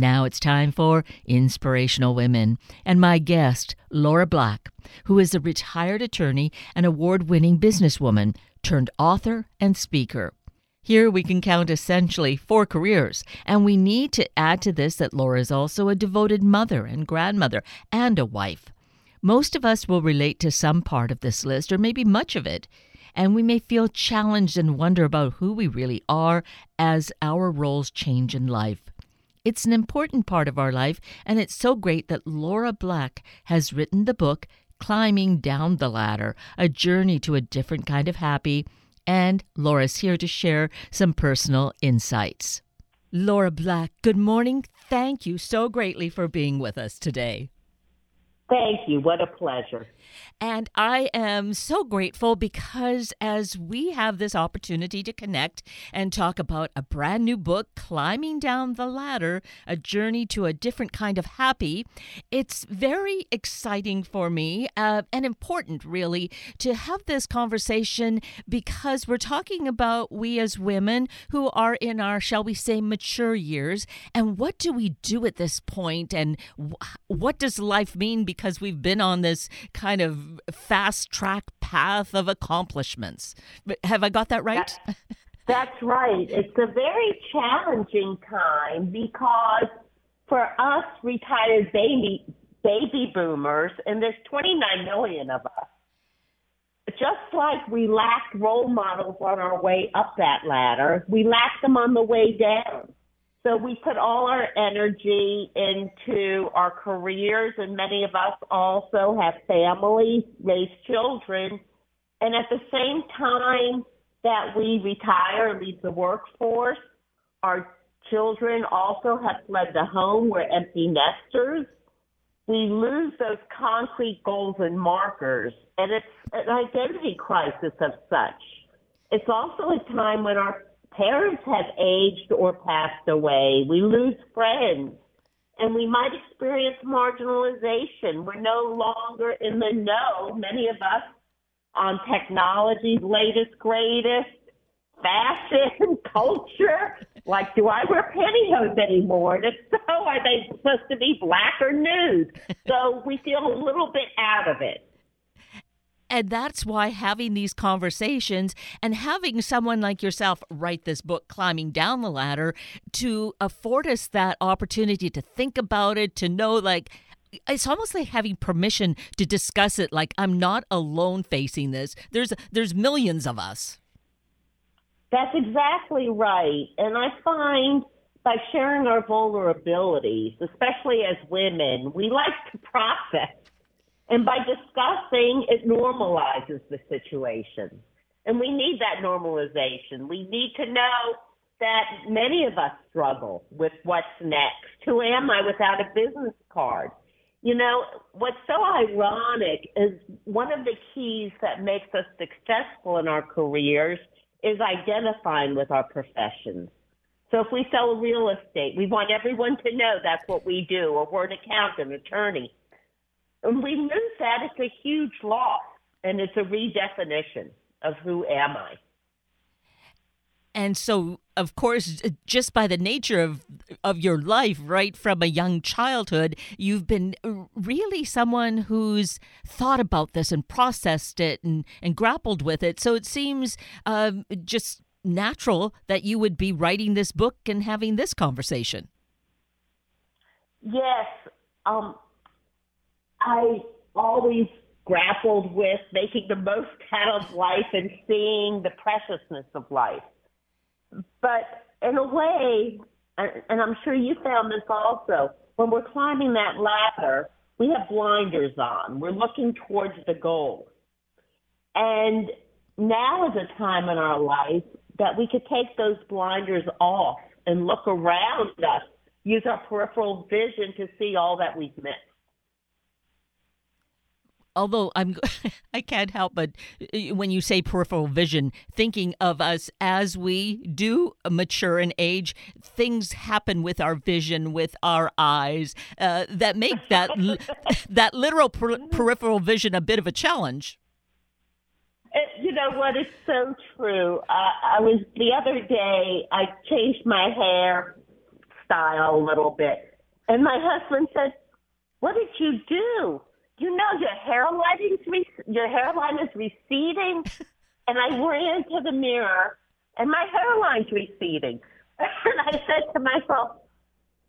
Now it's time for Inspirational Women. And my guest, Laura Black, who is a retired attorney and award winning businesswoman turned author and speaker. Here we can count essentially four careers, and we need to add to this that Laura is also a devoted mother and grandmother and a wife. Most of us will relate to some part of this list, or maybe much of it, and we may feel challenged and wonder about who we really are as our roles change in life. It's an important part of our life, and it's so great that Laura Black has written the book Climbing Down the Ladder A Journey to a Different Kind of Happy. And Laura's here to share some personal insights. Laura Black, good morning. Thank you so greatly for being with us today. Thank you. What a pleasure. And I am so grateful because as we have this opportunity to connect and talk about a brand new book, Climbing Down the Ladder A Journey to a Different Kind of Happy, it's very exciting for me uh, and important, really, to have this conversation because we're talking about we as women who are in our, shall we say, mature years. And what do we do at this point And what does life mean because we've been on this kind of fast track path of accomplishments. Have I got that right? That, that's right. It's a very challenging time because for us retired baby baby boomers, and there's 29 million of us, just like we lacked role models on our way up that ladder, we lack them on the way down. So we put all our energy into our careers, and many of us also have families, raise children. And at the same time that we retire and leave the workforce, our children also have fled the home. We're empty nesters. We lose those concrete goals and markers, and it's an identity crisis of such. It's also a time when our parents have aged or passed away. We lose friends and we might experience marginalization. We're no longer in the know, many of us, on technology's latest, greatest, fashion, culture. Like, do I wear pantyhose anymore? And if so, are they supposed to be black or nude? So we feel a little bit out of it. And that's why having these conversations and having someone like yourself write this book, Climbing Down the Ladder, to afford us that opportunity to think about it, to know, like, it's almost like having permission to discuss it like i'm not alone facing this. There's there's millions of us. That's exactly right. And i find by sharing our vulnerabilities especially as women we like to process and by discussing, it normalizes the situation. And we need that normalization. We need to know that many of us struggle with what's next. Who am I without a business card? You know, what's so ironic is one of the keys that makes us successful in our careers is identifying with our professions. So if we sell real estate, we want everyone to know that's what we do, or we're an accountant, attorney. And we lose that. It's a huge loss, and it's a redefinition of who am I. And so, of course, just by the nature of of your life, right from a young childhood, you've been really someone who's thought about this and processed it and, and grappled with it. So it seems um, just natural that you would be writing this book and having this conversation. Yes, um, I always grappled with making the most out of life and seeing the preciousness of life. But in a way, and I'm sure you found this also, when we're climbing that ladder, we have blinders on. We're looking towards the goal. And now is a time in our life that we could take those blinders off and look around us, use our peripheral vision to see all that we've missed although I'm I can't help but uh, when you say peripheral vision, thinking of us as we do mature and age, things happen with our vision, with our eyes, uh, that make that that literal per- peripheral vision a bit of a challenge. You know what? It's so true. Uh, I was the other day. I changed my hair, style a little bit. And my husband said, "What did you do? You know your hairline is re- your hairline is receding." and I ran to the mirror, and my hairline's receding. and I said to myself,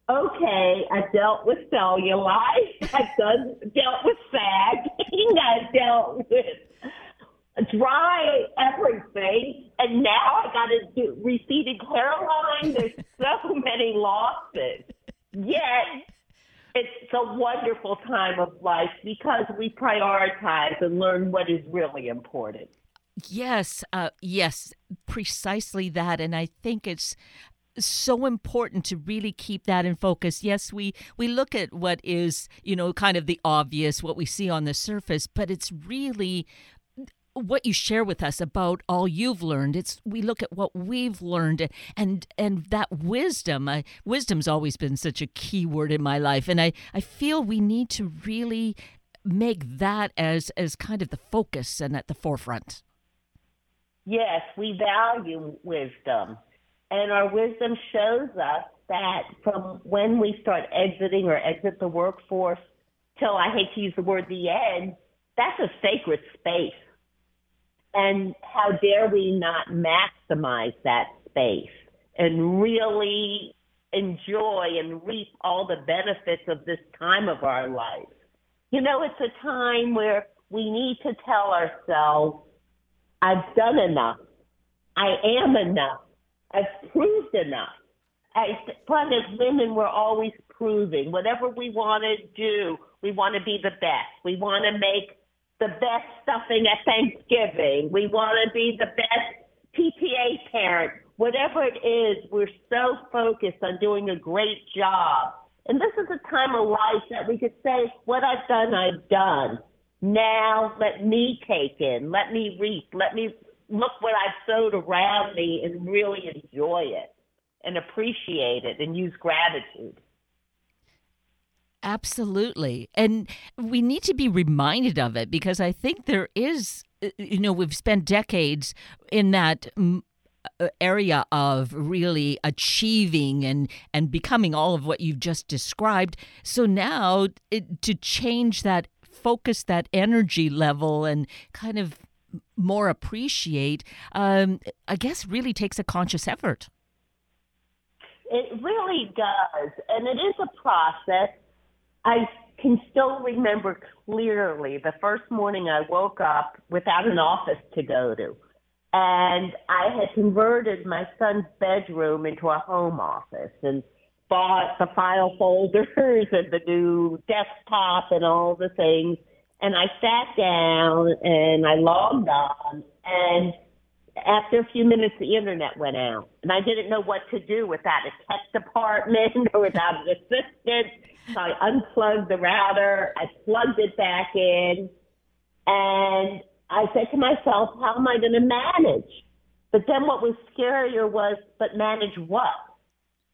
okay, I've dealt with cellulite, I've done dealt with sagging, I've dealt with dry everything, and now I got a do receding hairline. There's so many losses. Yet it's a wonderful time of life because we prioritize and learn what is really important. Yes, uh, yes, precisely that. And I think it's so important to really keep that in focus. Yes, we we look at what is, you know, kind of the obvious, what we see on the surface, but it's really what you share with us about all you've learned. It's we look at what we've learned and and that wisdom uh, wisdom's always been such a key word in my life. And i i feel we need to really make that as as kind of the focus and at the forefront. Yes we value wisdom. And our wisdom shows us that from when we start exiting or exit the workforce till I hate to use the word the end, that's a sacred space. And how dare we not maximize that space and really enjoy and reap all the benefits of this time of our life? You know, it's a time where we need to tell ourselves, I've done enough. I am enough. I've proved enough. Find as women, we're always proving. Whatever we want to do, we want to be the best. We want to make the best stuffing at Thanksgiving. We want to be the best PTA parent. Whatever it is, we're so focused on doing a great job. And this is a time of life that we could say, what I've done, I've done. Now let me take in, let me reap, let me look what I've sowed around me and really enjoy it and appreciate it and use gratitude. Absolutely. And we need to be reminded of it because I think there is, uh, you know, we've spent decades in that uh, area of really achieving and and becoming all of what you've just described so now it, to change that focus that energy level and kind of more appreciate, um, I guess really takes a conscious effort. It really does. And it is a process. I can still remember clearly the first morning I woke up without an office to go to. And I had converted my son's bedroom into a home office and bought the file folders and the new desktop and all the things and I sat down and I logged on and after a few minutes the internet went out and I didn't know what to do without a tech department or without an assistant. So I unplugged the router, I plugged it back in and I said to myself, how am I going to manage? But then what was scarier was, but manage what?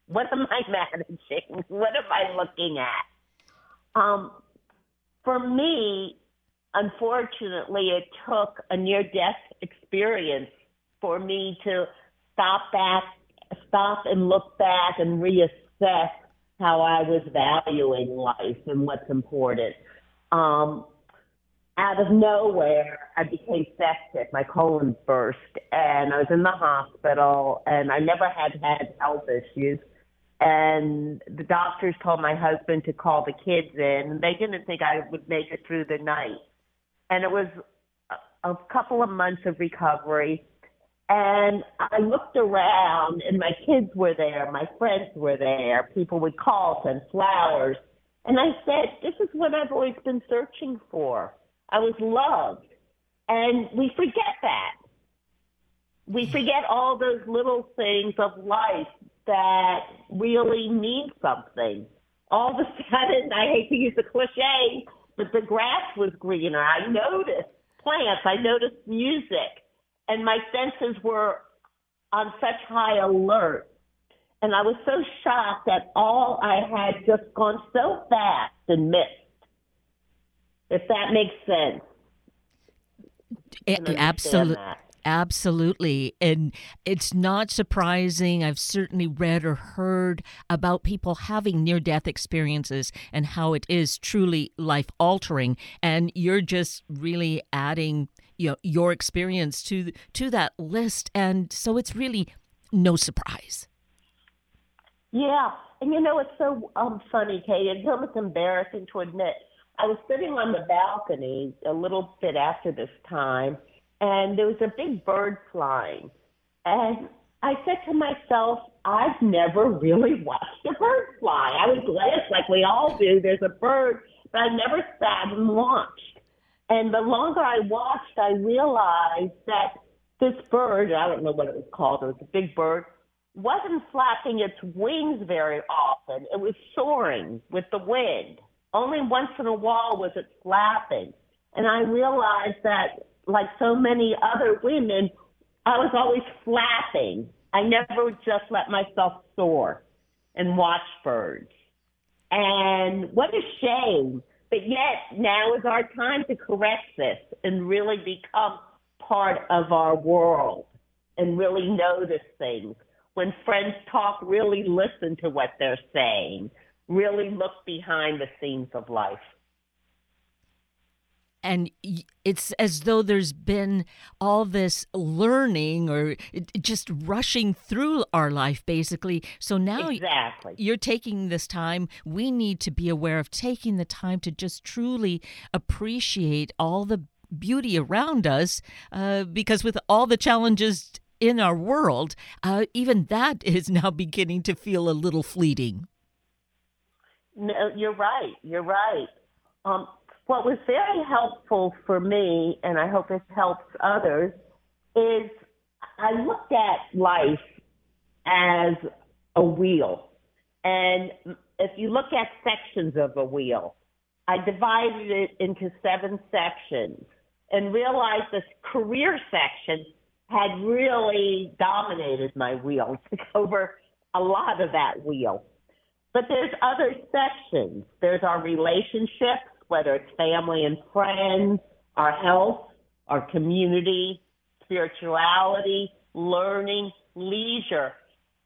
What am I managing? What am I looking at? Um, for me, unfortunately, it took a near death experience for me to stop back, stop and look back and reassess how I was valuing life and what's important. Um, out of nowhere, I became septic. My colon burst, and I was in the hospital. And I never had had health issues and the doctors told my husband to call the kids in and they didn't think I would make it through the night. And it was a, a couple of months of recovery. And I looked around and my kids were there, my friends were there, people would call, send flowers. And I said, this is what I've always been searching for. I was loved. And we forget that. We forget all those little things of life that really mean something. All of a sudden, I hate to use the cliche, but the grass was greener. I noticed plants. I noticed music. And my senses were on such high alert. And I was so shocked that all I had just gone so fast and missed. If that makes sense. Absolutely. Absolutely. And it's not surprising. I've certainly read or heard about people having near death experiences and how it is truly life altering. And you're just really adding you know, your experience to to that list. And so it's really no surprise. Yeah. And you know, it's so um, funny, Kate. It's almost embarrassing to admit. I was sitting on the balcony a little bit after this time and there was a big bird flying. And I said to myself, I've never really watched a bird fly. I was glad, like we all do, there's a bird, but I never sat and watched. And the longer I watched, I realized that this bird, I don't know what it was called, it was a big bird, wasn't flapping its wings very often. It was soaring with the wind. Only once in a while was it flapping. And I realized that like so many other women, I was always flapping. I never just let myself soar and watch birds. And what a shame. But yet now is our time to correct this and really become part of our world and really notice things. When friends talk, really listen to what they're saying. Really look behind the scenes of life and it's as though there's been all this learning or just rushing through our life basically. So now exactly. you're taking this time. We need to be aware of taking the time to just truly appreciate all the beauty around us uh, because with all the challenges in our world uh, even that is now beginning to feel a little fleeting. No, you're right. You're right. Um, what was very helpful for me, and I hope it helps others, is I looked at life as a wheel. And if you look at sections of a wheel, I divided it into seven sections and realized this career section had really dominated my wheel, took over a lot of that wheel. But there's other sections. There's our relationships whether it's family and friends, our health, our community, spirituality, learning, leisure.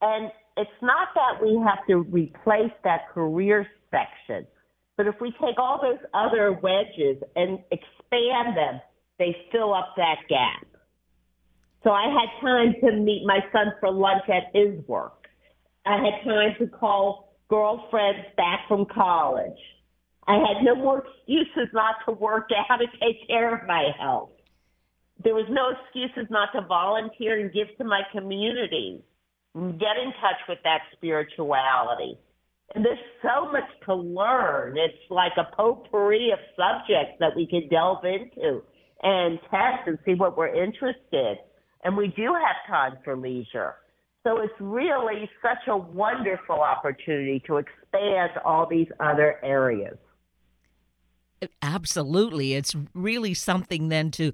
And it's not that we have to replace that career section, but if we take all those other wedges and expand them, they fill up that gap. So I had time to meet my son for lunch at his work. I had time to call girlfriends back from college. I had no more excuses not to work out to take care of my health. There was no excuses not to volunteer and give to my community, and get in touch with that spirituality. And there's so much to learn. It's like a potpourri of subjects that we can delve into and test and see what we're interested. And we do have time for leisure. So it's really such a wonderful opportunity to expand all these other areas. Absolutely. It's really something then to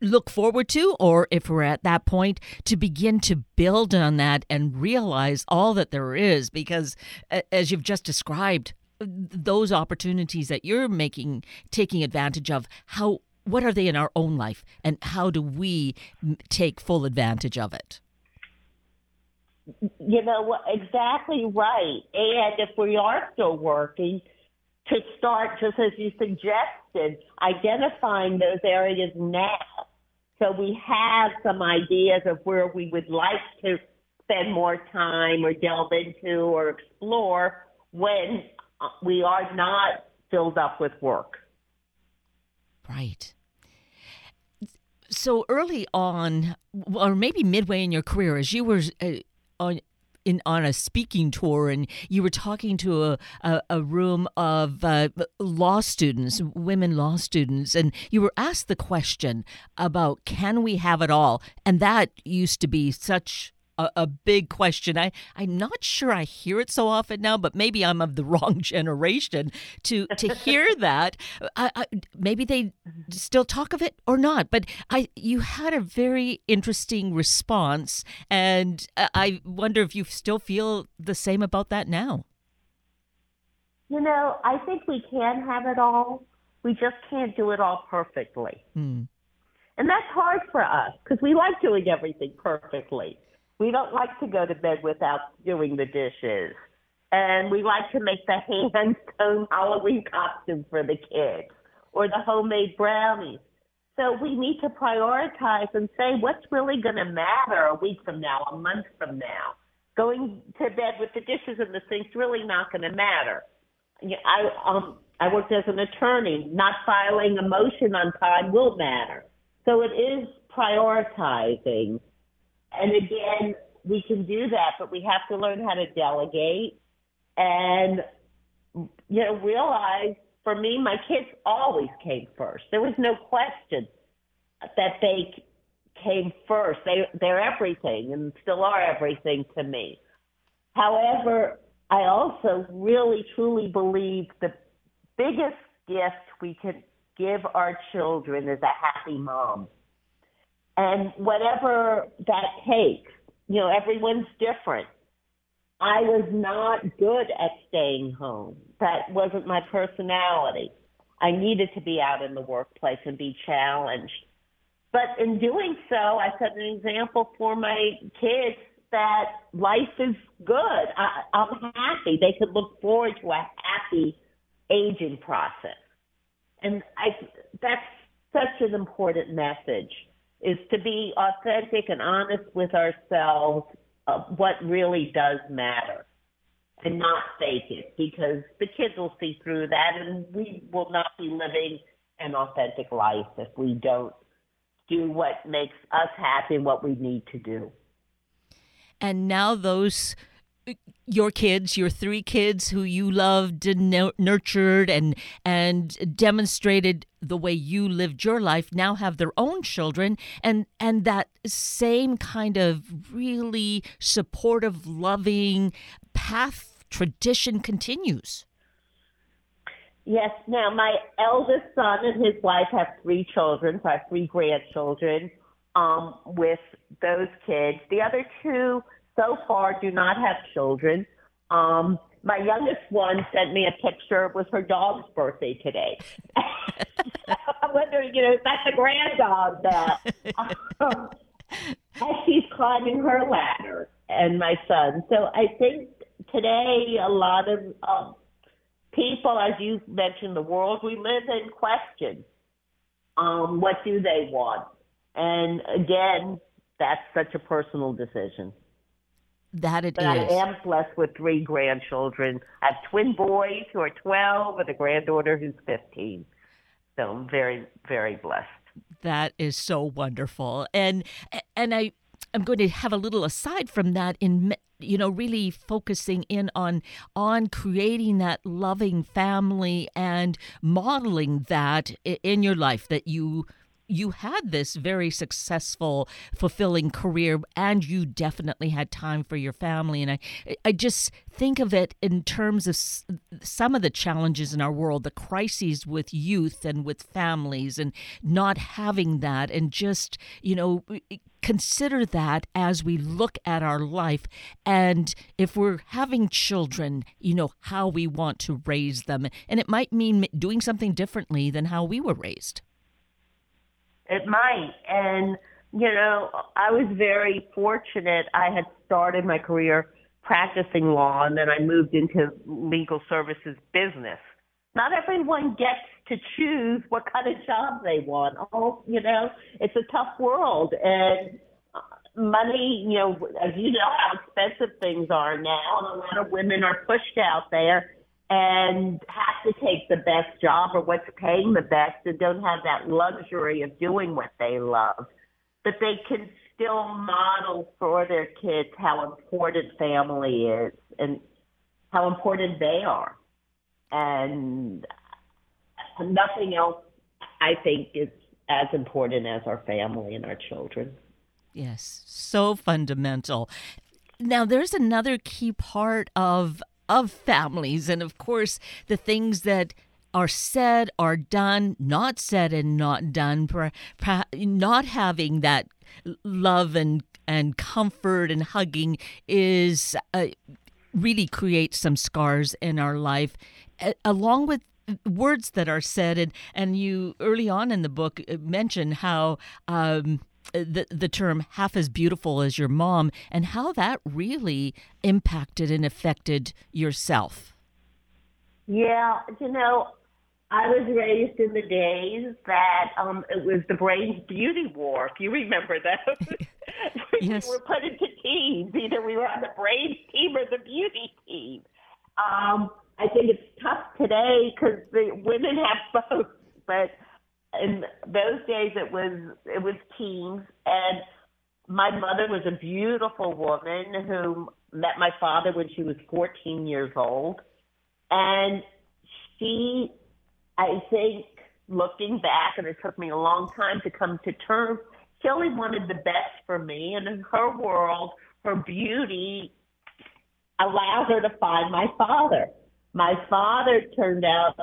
look forward to, or if we're at that point, to begin to build on that and realize all that there is. Because as you've just described, those opportunities that you're making, taking advantage of, how what are they in our own life, and how do we take full advantage of it? You know, exactly right. And if we are still working, to start, just as you suggested, identifying those areas now. So we have some ideas of where we would like to spend more time or delve into or explore when we are not filled up with work. Right. So early on, or maybe midway in your career, as you were uh, on in on a speaking tour and you were talking to a, a, a room of uh, law students, women law students, and you were asked the question about can we have it all? And that used to be such a, a, big question. I, I'm not sure I hear it so often now, but maybe I'm of the wrong generation to to hear that. I, I, maybe they still talk of it or not. But I you had a very interesting response, and I wonder if you still feel the same about that now. You know, I think we can have it all. We just can't do it all perfectly. Hmm. And that's hard for us because we like doing everything perfectly. We don't like to go to bed without doing the dishes. And we like to make the hand sewn Halloween costume for the kids or the homemade brownies. So we need to prioritize and say what's really going to matter a week from now, a month from now. Going to bed with the dishes in the sink's really not going to matter. I um I worked as an attorney. Not filing a motion on time will matter. So it is prioritizing. And again, we can do that, but we have to learn how to delegate and you know realize for me, my kids always came first. There was no question that they came first. They they're everything and still are everything to me. However, I also really truly believe the biggest gift we can give our children is a happy mom. And whatever that takes, you know, everyone's different. I was not good at staying home. That wasn't my personality. I needed to be out in the workplace and be challenged. But in doing so, I set an example for my kids that life is good. I, I'm happy. They could look forward to a happy aging process. And I, that's such an important message is to be authentic and honest with ourselves of what really does matter and not fake it because the kids will see through that and we will not be living an authentic life if we don't do what makes us happy and what we need to do. And now those your kids, your three kids who you loved and nurtured and and demonstrated the way you lived your life now have their own children and and that same kind of really supportive loving path tradition continues. Yes. Now, my eldest son and his wife have three children, so I have three grandchildren um, with those kids. The other two so far do not have children. Um, my youngest one sent me a picture. It was her dog's birthday today. I'm wondering, you know, is that the grand dog that um, as she's climbing her ladder and my son. So I think today a lot of um, people, as you mentioned, the world we live in question um, what do they want? And again, that's such a personal decision. That it but is. I am blessed with three grandchildren. I have twin boys who are 12 and a granddaughter who's 15. So I'm very, very blessed. That is so wonderful. And and I I'm going to have a little aside from that in you know really focusing in on on creating that loving family and modeling that in your life that you you had this very successful, fulfilling career, and you definitely had time for your family. And I, I just think of it in terms of some of the challenges in our world, the crises with youth and with families, and not having that, and just you know consider that as we look at our life. And if we're having children you know how we want to raise them. And it might mean doing something differently than how we were raised it might. And, you know, I was very fortunate. I had started my career practicing law and then I moved into legal services business. Not everyone gets to choose what kind of job they want. Oh, you know, it's a tough world and uh, money, you know, as you know how expensive things are now, and a lot of women are pushed out there and to take the best job or what's paying the best and don't have that luxury of doing what they love. But they can still model for their kids how important family is and how important they are. And nothing else, I think, is as important as our family and our children. Yes, so fundamental. Now, there's another key part of of families. And of course, the things that are said are done, not said and not done, not having that love and, and comfort and hugging is uh, really creates some scars in our life, along with words that are said, and, and you early on in the book uh, mention how um, the the term half as beautiful as your mom, and how that really impacted and affected yourself. Yeah, you know, I was raised in the days that um, it was the Brains Beauty War. If you remember that, yes. we were put into teams. Either we were on the Brains team or the Beauty team. Um, I think it's tough today because the women have both, but in those days it was it was teams. And my mother was a beautiful woman who met my father when she was 14 years old, and she I think looking back, and it took me a long time to come to terms, she only wanted the best for me. And in her world, her beauty allowed her to find my father. My father turned out,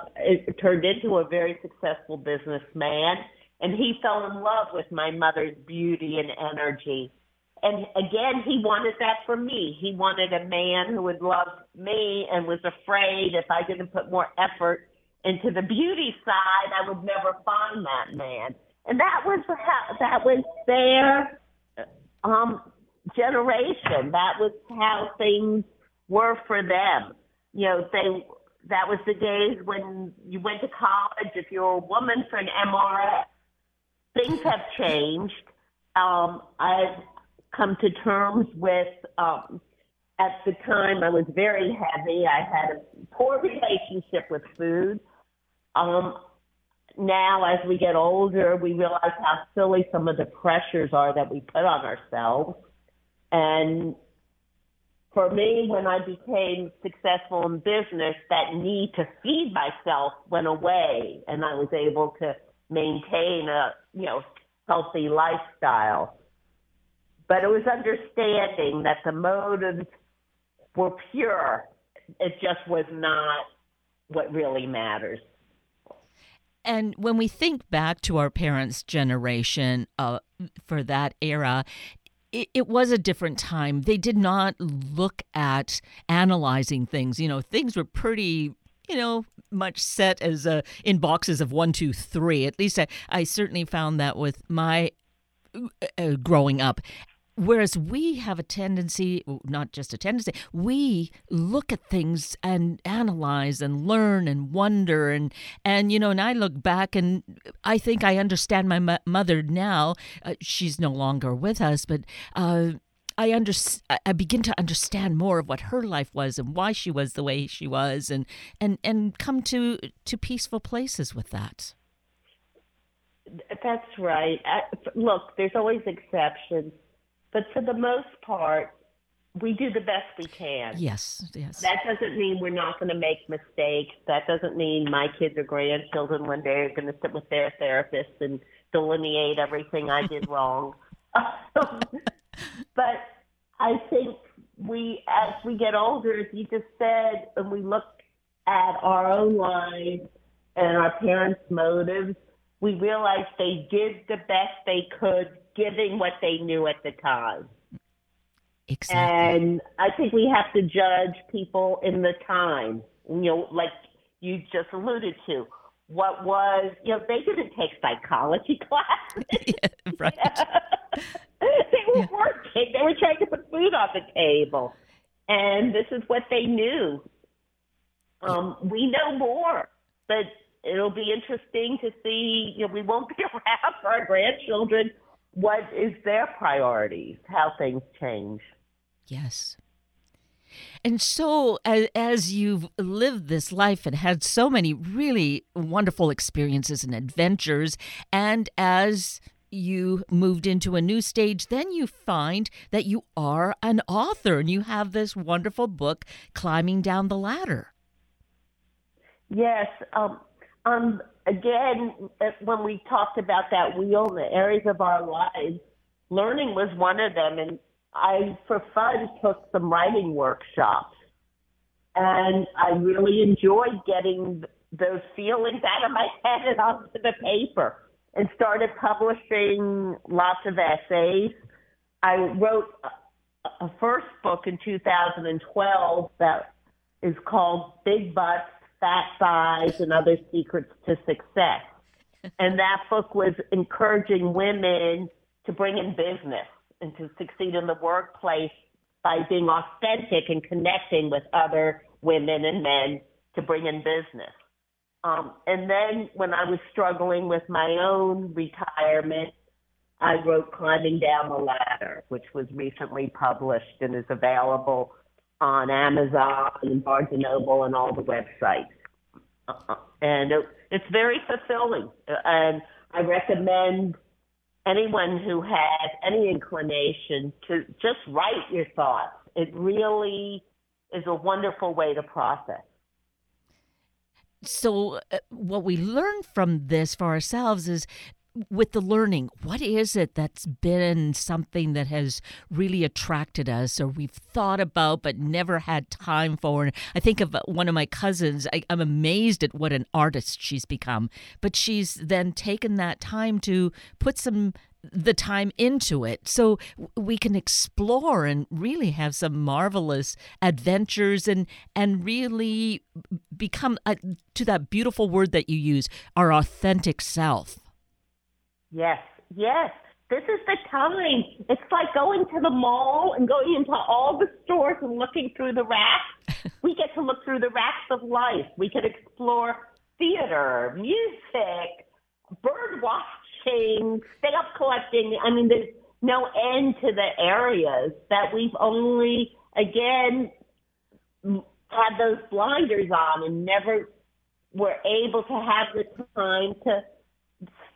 turned into a very successful businessman, and he fell in love with my mother's beauty and energy. And again, he wanted that for me. He wanted a man who would love me and was afraid if I didn't put more effort into the beauty side, I would never find that man. And that was how, that was their um, generation. That was how things were for them. You know, they that was the days when you went to college. If you're a woman for an MRS, things have changed. Um, I've come to terms with. Um, at the time, I was very heavy. I had a poor relationship with food. Um, now, as we get older, we realize how silly some of the pressures are that we put on ourselves. And for me, when I became successful in business, that need to feed myself went away, and I was able to maintain a you know healthy lifestyle. But it was understanding that the motives were pure. It just was not what really matters. And when we think back to our parents' generation uh, for that era, it, it, was a different time. They did not look at analyzing things. You know, things were pretty, you know, much set as uh, in boxes of one, two, three. At least I, I certainly found that with my uh, uh growing up. Whereas we have a tendency, not just a tendency, we look at things and analyze and learn and wonder and and you know, and I look back and I think I understand my mother now. Uh, she's no longer with us, but. Uh, I under, I begin to understand more of what her life was and why she was the way she was, and and and come to to peaceful places with that. That's right. look, there's always exceptions but for the most part, we do the best we can. Yes, yes. That doesn't mean we're not going to make mistakes. That doesn't mean my kids or grandchildren one day are going to sit with their therapist and delineate everything I did wrong. but I think we, as we get older, as you just said, and we look at our own lives and our parents' motives, we realize they did the best they could giving what they knew at the time. Exactly. And I think we have to judge people in the time, you know, like you just alluded to. What was, you know, they didn't take psychology classes. yeah, right. they were yeah. working. They were trying to put food on the table. And this is what they knew. Um, we know more, but it'll be interesting to see, you know, we won't be around for our grandchildren what is their priorities, how things change. Yes. And so, as, as, you've lived this life and had so many really wonderful experiences and adventures, and as you moved into a new stage, then you find that you are an author and you have this wonderful book, Climbing Down the Ladder. Yes. Um, um, again, when we talked about that wheel, the areas of our lives, learning was one of them. And I, for fun, took some writing workshops. And I really enjoyed getting those feelings out of my head and onto the paper and started publishing lots of essays. I wrote a first book in 2012 that is called Big Butts, Fat Thighs and Other Secrets to Success. and that book was encouraging women to bring in business and to succeed in the workplace by being authentic and connecting with other women and men to bring in business. Um, and then when I was struggling with my own retirement, I wrote Climbing Down the Ladder, which was recently published and is available on Amazon and Barnes and Noble and all the websites. Uh, and it, it's very fulfilling. And I recommend anyone who has any inclination to just write your thoughts. It really is a wonderful way to process. So, uh, what we learn from this for ourselves is with the learning, what is it that's been something that has really attracted us or we've thought about but never had time for? I think of one of my cousins. I, I'm amazed at what an artist she's become, but she's then taken that time to put some the time into it so we can explore and really have some marvelous adventures and and really become uh, to that beautiful word that you use our authentic self Yes, yes. This is the time. It's like going to the mall and going into all the stores and looking through the racks. we get to look through the racks of life. We can explore theater, music, bird watching, stamp collecting. I mean, there's no end to the areas that we've only, again, had those blinders on and never were able to have the time to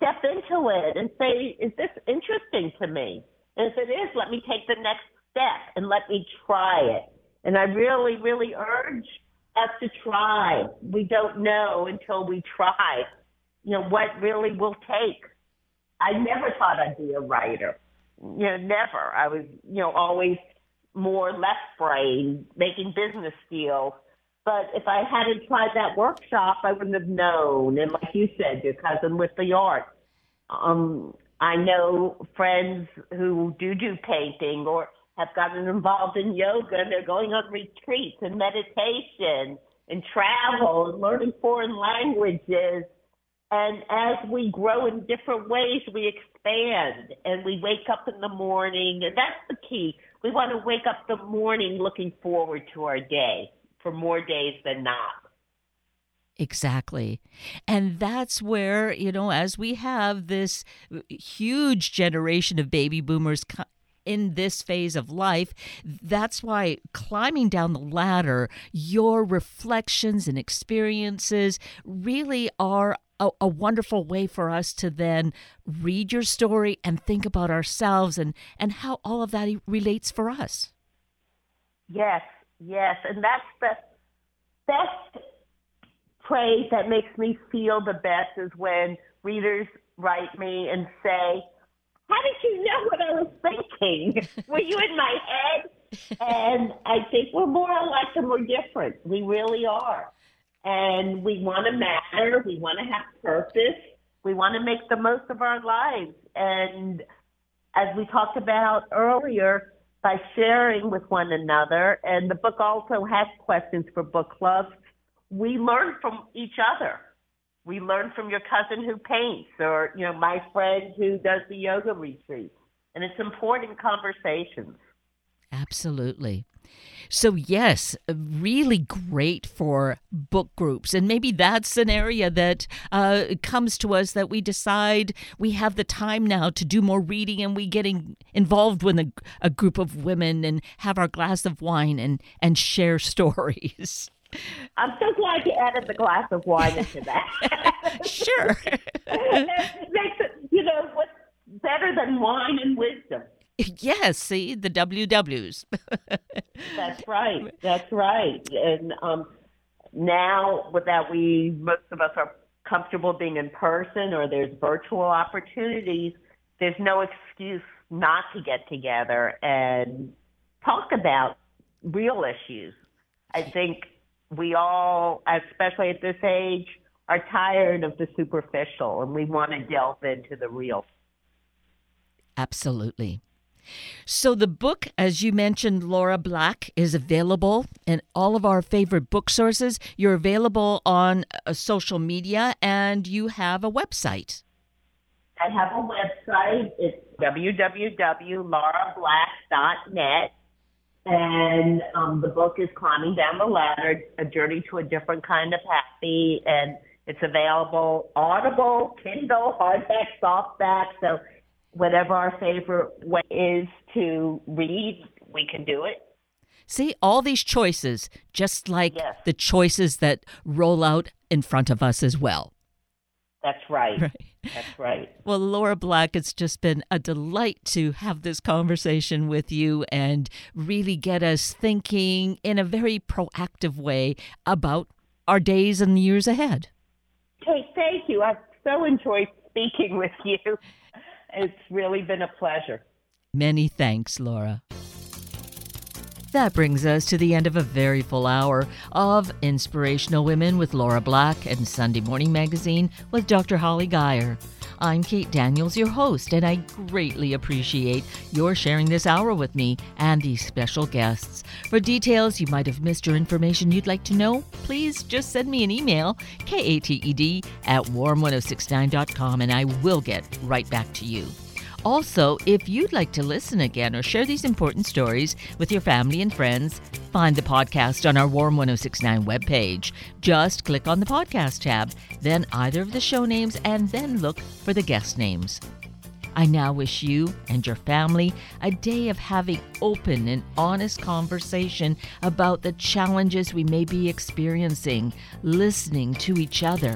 step into it and say, is this interesting to me? And if it is, let me take the next step and let me try it. And I really, really urge us to try. We don't know until we try, you know, what really will take. I never thought I'd be a writer. You know, never. I was, you know, always more left brain, making business deals. But if I hadn't tried that workshop, I wouldn't have known. And like you said, your cousin with the art. Um, I know friends who do do painting or have gotten involved in yoga and they're going on retreats and meditation and travel and learning foreign languages. And as we grow in different ways, we expand and we wake up in the morning. And that's the key. We want to wake up the morning looking forward to our day for more days than not. Exactly. And that's where, you know, as we have this huge generation of baby boomers in this phase of life, that's why climbing down the ladder, your reflections and experiences really are a, a, wonderful way for us to then read your story and think about ourselves and, and how all of that relates for us. Yes, Yes, and that's the best praise that makes me feel the best is when readers write me and say, How did you know what I was thinking? Were you in my head? and I think we're more alike than we're different. We really are. And we want to matter. We want to have purpose. We want to make the most of our lives. And as we talked about earlier, by sharing with one another. And the book also has questions for book clubs. We learn from each other. We learn from your cousin who paints or, you know, my friend who does the yoga retreat. And it's important conversations. Absolutely. So, yes, really great for book groups. And maybe that's an area that uh, comes to us that we decide we have the time now to do more reading and we getting involved with a, a group of women and have our glass of wine and, and share stories. I'm so glad you added the glass of wine into that. sure. it makes it, you know, what's better than wine and wisdom? Yes, see the WWs. That's right. That's right. And um, now that we most of us are comfortable being in person or there's virtual opportunities, there's no excuse not to get together and talk about real issues. I think we all, especially at this age, are tired of the superficial and we want to delve into the real. Absolutely. So, the book, as you mentioned, Laura Black, is available in all of our favorite book sources. You're available on uh, social media and you have a website. I have a website. It's www.laurablack.net. And um, the book is Climbing Down the Ladder, A Journey to a Different Kind of Happy. And it's available Audible, Kindle, hardback, softback. So whatever our favorite way is to read, we can do it. See, all these choices, just like Yes. the choices that roll out in front of us as well. That's right. Right. That's right. Well, Laura Black, it's just been a delight to have this conversation with you and really get us thinking in a very proactive way about our days and years ahead. Hey, thank you. I've so enjoyed speaking with you. It's really been a pleasure. Many thanks, Laura. That brings us to the end of a very full hour of Inspirational Women with Laura Black and Sunday Morning Magazine with Dr. Holly Geyer. I'm Kate Daniels, your host, and I greatly appreciate your sharing this hour with me and these special guests. For details you might have missed or information you'd like to know, please just send me an email, kated at warm1069.com, and I will get right back to you. Also, if you'd like to listen again or share these important stories with your family and friends, find the podcast on our Warm 1069 webpage. Just click on the podcast tab, then either of the show names, and then look for the guest names. I now wish you and your family a day of having open and honest conversation about the challenges we may be experiencing, listening to each other.